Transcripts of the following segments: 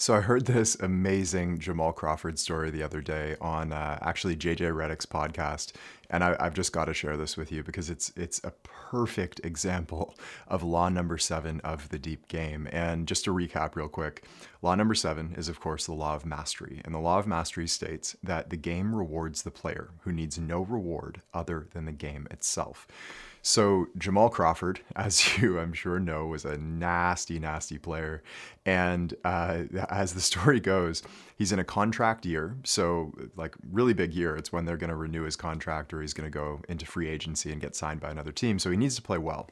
So I heard this amazing Jamal Crawford story the other day on uh, actually JJ Redick's podcast, and I, have just got to share this with you because it's it's a perfect example of law number seven of the deep game. And just to recap real quick, law number seven is of course the law of mastery, and the law of mastery states that the game rewards the player who needs no reward other than the game itself. So Jamal Crawford, as you I'm sure know, was a nasty, nasty player, and uh, as the story goes, he's in a contract year, so like really big year. It's when they're going to renew his contract, or he's going to go into free agency and get signed by another team. So he needs to play well.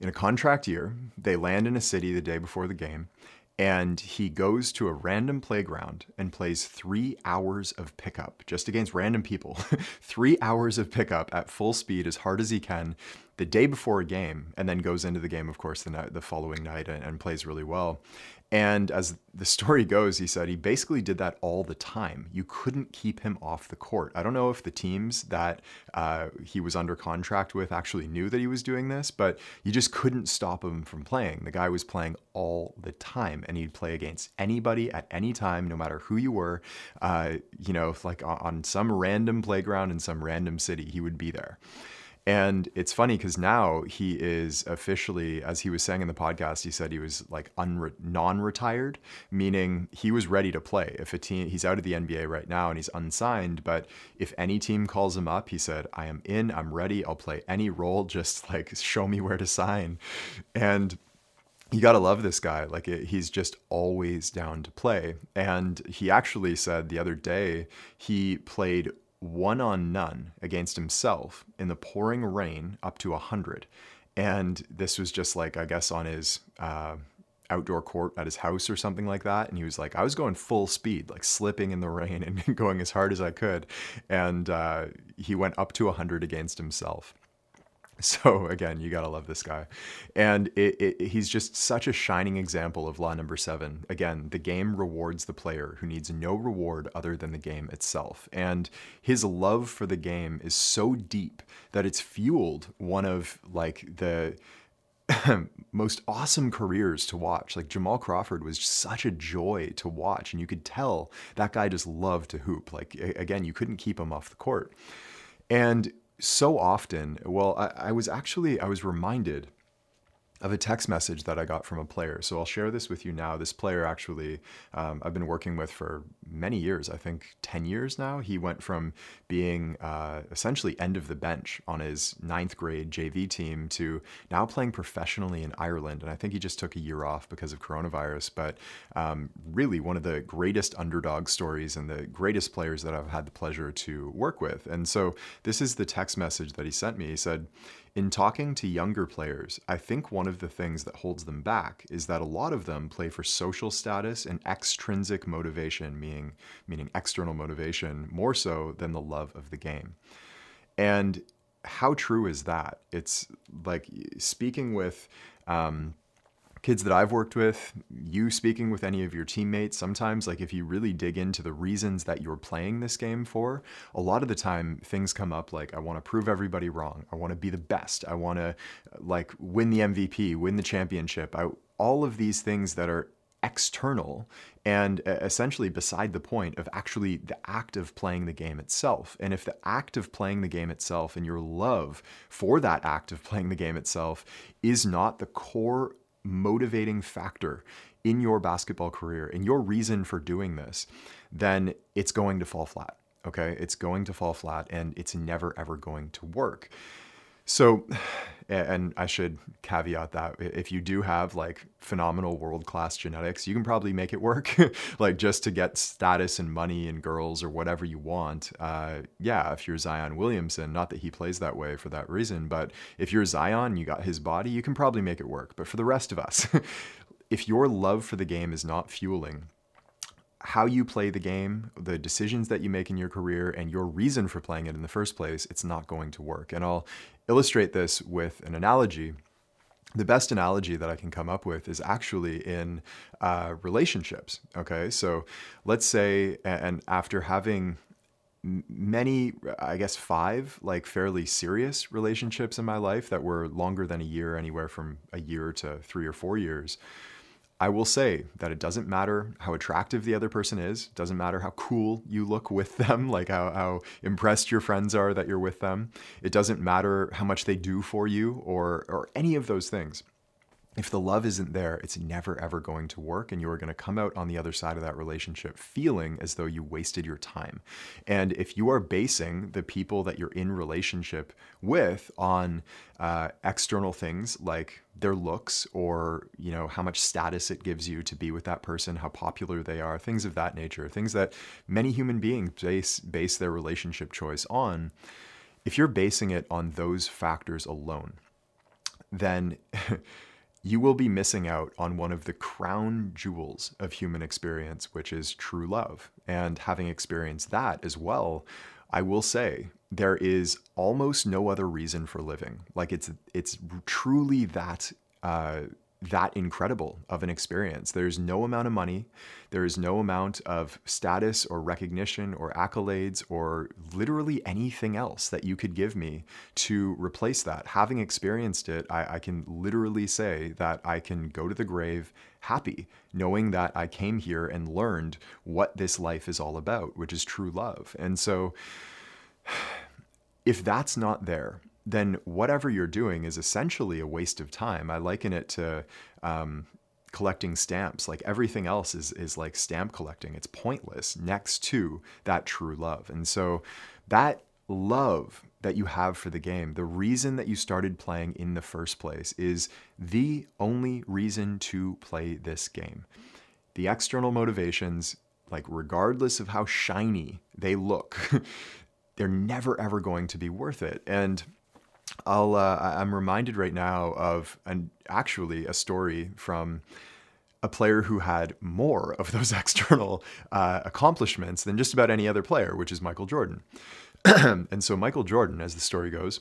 In a contract year, they land in a city the day before the game, and he goes to a random playground and plays three hours of pickup just against random people. three hours of pickup at full speed as hard as he can the day before a game, and then goes into the game, of course, the, night, the following night and, and plays really well. And as the story goes, he said he basically did that all the time. You couldn't keep him off the court. I don't know if the teams that uh, he was under contract with actually knew that he was doing this, but you just couldn't stop him from playing. The guy was playing all the time, and he'd play against anybody at any time, no matter who you were. Uh, you know, like on some random playground in some random city, he would be there. And it's funny because now he is officially, as he was saying in the podcast, he said he was like unre- non-retired, meaning he was ready to play. If a team, he's out of the NBA right now and he's unsigned, but if any team calls him up, he said, "I am in, I'm ready, I'll play any role. Just like show me where to sign." And you got to love this guy. Like it, he's just always down to play. And he actually said the other day he played one on none against himself in the pouring rain up to 100. And this was just like, I guess, on his uh, outdoor court at his house or something like that. And he was like, I was going full speed, like slipping in the rain and going as hard as I could. And uh, he went up to 100 against himself. So again, you gotta love this guy, and it, it, he's just such a shining example of law number seven. Again, the game rewards the player who needs no reward other than the game itself, and his love for the game is so deep that it's fueled one of like the most awesome careers to watch. Like Jamal Crawford was such a joy to watch, and you could tell that guy just loved to hoop. Like again, you couldn't keep him off the court, and so often, well, I, I was actually, I was reminded of a text message that I got from a player. So I'll share this with you now. This player actually, um, I've been working with for many years, I think 10 years now. He went from being uh, essentially end of the bench on his ninth grade JV team to now playing professionally in Ireland. And I think he just took a year off because of coronavirus. But um, really, one of the greatest underdog stories and the greatest players that I've had the pleasure to work with. And so this is the text message that he sent me. He said, in talking to younger players, I think one of the things that holds them back is that a lot of them play for social status and extrinsic motivation, meaning, meaning external motivation, more so than the love of the game. And how true is that? It's like speaking with um, kids that I've worked with, you speaking with any of your teammates, sometimes, like if you really dig into the reasons that you're playing this game for, a lot of the time things come up like, I want to prove everybody wrong. I want to be the best. I want to like win the MVP, win the championship. I, all of these things that are external and essentially beside the point of actually the act of playing the game itself. And if the act of playing the game itself and your love for that act of playing the game itself is not the core motivating factor in your basketball career and your reason for doing this, then it's going to fall flat. Okay. It's going to fall flat and it's never ever going to work. So, and I should caveat that if you do have like phenomenal world class genetics, you can probably make it work, like just to get status and money and girls or whatever you want. Uh, yeah, if you're Zion Williamson, not that he plays that way for that reason, but if you're Zion, you got his body, you can probably make it work. But for the rest of us, if your love for the game is not fueling how you play the game, the decisions that you make in your career, and your reason for playing it in the first place, it's not going to work. And I'll illustrate this with an analogy. The best analogy that I can come up with is actually in uh, relationships. Okay, so let's say, and after having many, I guess five, like fairly serious relationships in my life that were longer than a year, anywhere from a year to three or four years I will say that it doesn't matter how attractive the other person is, doesn't matter how cool you look with them, like how, how impressed your friends are that you're with them. It doesn't matter how much they do for you or, or any of those things if the love isn't there, it's never ever going to work, and you are going to come out on the other side of that relationship feeling as though you wasted your time. And if you are basing the people that you're in relationship with on uh, external things like their looks or you know how much status it gives you to be with that person, how popular they are, things of that nature, things that many human beings base base their relationship choice on. If you're basing it on those factors alone, then you will be missing out on one of the crown jewels of human experience, which is true love. And having experienced that as well, I will say there is almost no other reason for living. Like it's it's truly that uh, that incredible of an experience. There's no amount of money, there is no amount of status or recognition or accolades or literally anything else that you could give me to replace that. Having experienced it, I, I can literally say that I can go to the grave happy, knowing that I came here and learned what this life is all about, which is true love. And so, if that's not there, then whatever you're doing is essentially a waste of time. I liken it to um, collecting stamps. Like everything else is is like stamp collecting. It's pointless next to that true love. And so that love that you have for the game, the reason that you started playing in the first place is the only reason to play this game. The external motivations, like regardless of how shiny they look, they're never ever going to be worth it. And I'll uh, I'm reminded right now of an actually a story from a player who had more of those external uh, accomplishments than just about any other player, which is Michael Jordan. and so Michael Jordan, as the story goes,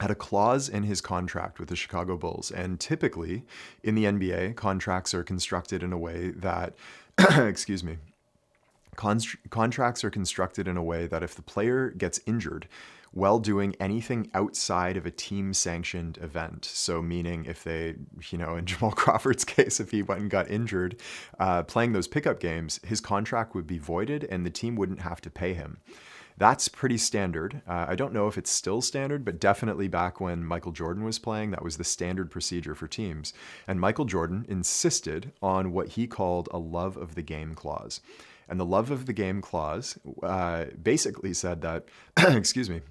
had a clause in his contract with the Chicago Bulls. And typically in the NBA, contracts are constructed in a way that, excuse me, contracts are constructed in a way that if the player gets injured, while doing anything outside of a team sanctioned event. So, meaning if they, you know, in Jamal Crawford's case, if he went and got injured uh, playing those pickup games, his contract would be voided and the team wouldn't have to pay him. That's pretty standard. Uh, I don't know if it's still standard, but definitely back when Michael Jordan was playing, that was the standard procedure for teams. And Michael Jordan insisted on what he called a love of the game clause. And the love of the game clause uh, basically said that, excuse me,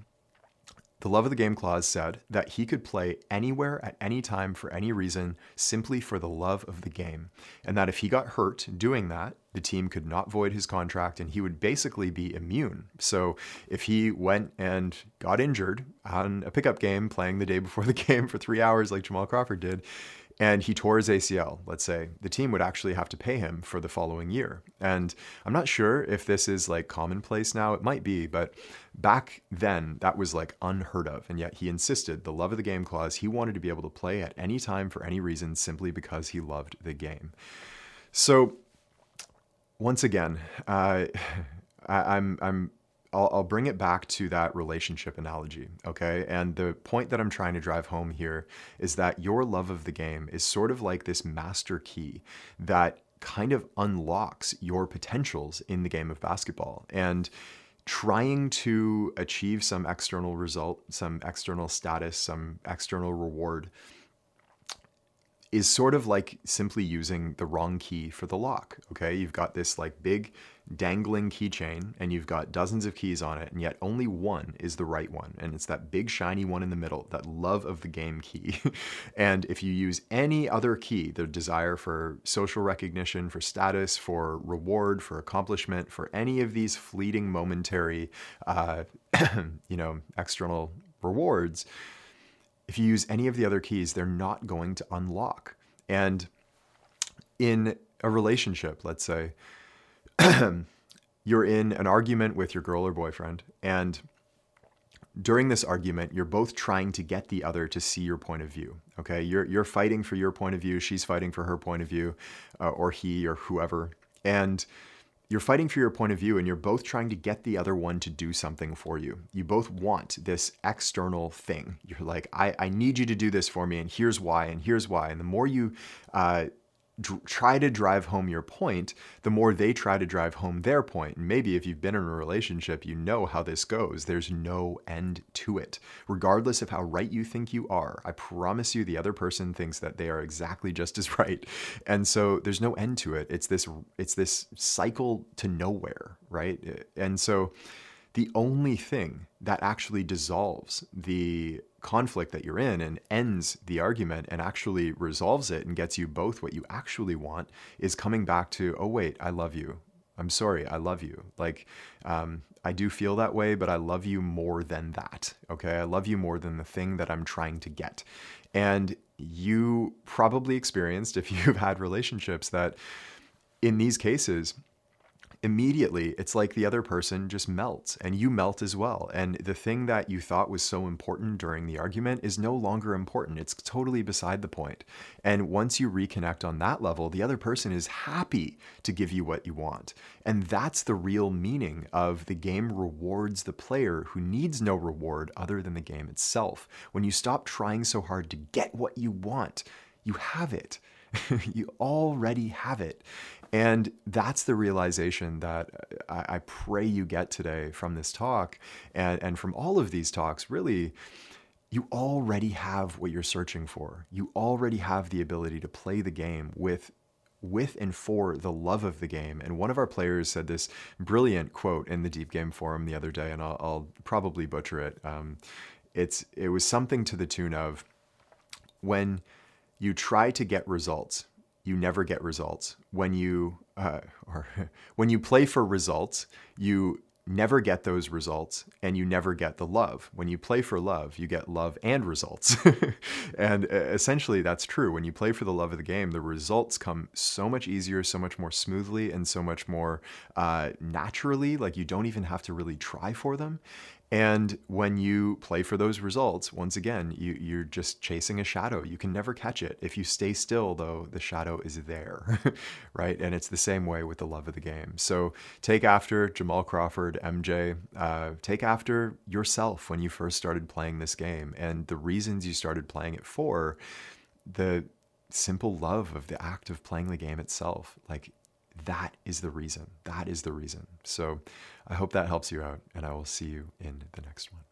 the love of the game clause said that he could play anywhere at any time for any reason simply for the love of the game. And that if he got hurt doing that, the team could not void his contract and he would basically be immune. So if he went and got injured on a pickup game playing the day before the game for three hours like Jamal Crawford did, and he tore his ACL, let's say, the team would actually have to pay him for the following year. And I'm not sure if this is like commonplace now. It might be, but back then that was like unheard of. And yet he insisted the love of the game clause, he wanted to be able to play at any time for any reason simply because he loved the game. So once again, uh, I, I'm I'm I'll, I'll bring it back to that relationship analogy, okay? And the point that I'm trying to drive home here is that your love of the game is sort of like this master key that kind of unlocks your potentials in the game of basketball. And trying to achieve some external result, some external status, some external reward is sort of like simply using the wrong key for the lock. Okay, you've got this like big dangling keychain and you've got dozens of keys on it, and yet only one is the right one. And it's that big shiny one in the middle, that love of the game key. and if you use any other key, the desire for social recognition, for status, for reward, for accomplishment, for any of these fleeting momentary, uh, you know, external rewards, if you use any of the other keys, they're not going to unlock. And in a relationship, let's say, you're in an argument with your girl or boyfriend, and during this argument, you're both trying to get the other to see your point of view. Okay, you're you're fighting for your point of view, she's fighting for her point of view, uh, or he or whoever, and you're fighting for your point of view and you're both trying to get the other one to do something for you. You both want this external thing. You're like, I, I need you to do this for me, and here's why, and here's why. And the more you uh, try to drive home your point, the more they try to drive home their point. And maybe if you've been in a relationship, you know how this goes. There's no end to it. Regardless of how right you think you are, I promise you the other person thinks that they are exactly just as right. And so there's no end to it. It's this it's this cycle to nowhere, right? And so the only thing that actually dissolves the conflict that you're in and ends the argument and actually resolves it and gets you both what you actually want is coming back to, oh, wait, I love you. I'm sorry, I love you. Like, um, I do feel that way, but I love you more than that. Okay. I love you more than the thing that I'm trying to get. And you probably experienced, if you've had relationships, that in these cases, immediately it's like the other person just melts and you melt as well. And the thing that you thought was so important during the argument is no longer important. It's totally beside the point. And once you reconnect on that level, the other person is happy to give you what you want. And that's the real meaning of the game rewards the player who needs no reward other than the game itself. When you stop trying so hard to get what you want, you have it. you already have it. And that's the realization that I, I, pray you get today from this talk and, and from all of these talks. Really, you already have what you're searching for. You already have the ability to play the game with with and for the love of the game. And one of our players said this brilliant quote in the Deep Game Forum the other day, and I'll, I'll probably butcher it. Um, it's it was something to the tune of when you try to get results you never get results. When you uh, or when you play for results, you never get those results and you never get the love. When you play for love, you get love and results. and uh, essentially, that's true. When you play for the love of the game, the results come so much easier, so much more smoothly, and so much more uh, naturally. Like you don't even have to really try for them. And when you play for those results, once again, you, you're just chasing a shadow. You can never catch it. If you stay still, though, the shadow is there, right? And it's the same way with the love of the game. So take after Jamal Crawford, MJ. Uh, take after yourself when you first started playing this game and the reasons you started playing it for. The simple love of the act of playing the game itself. Like that is the reason. That is the reason. So I hope that helps you out, and I will see you in the next one.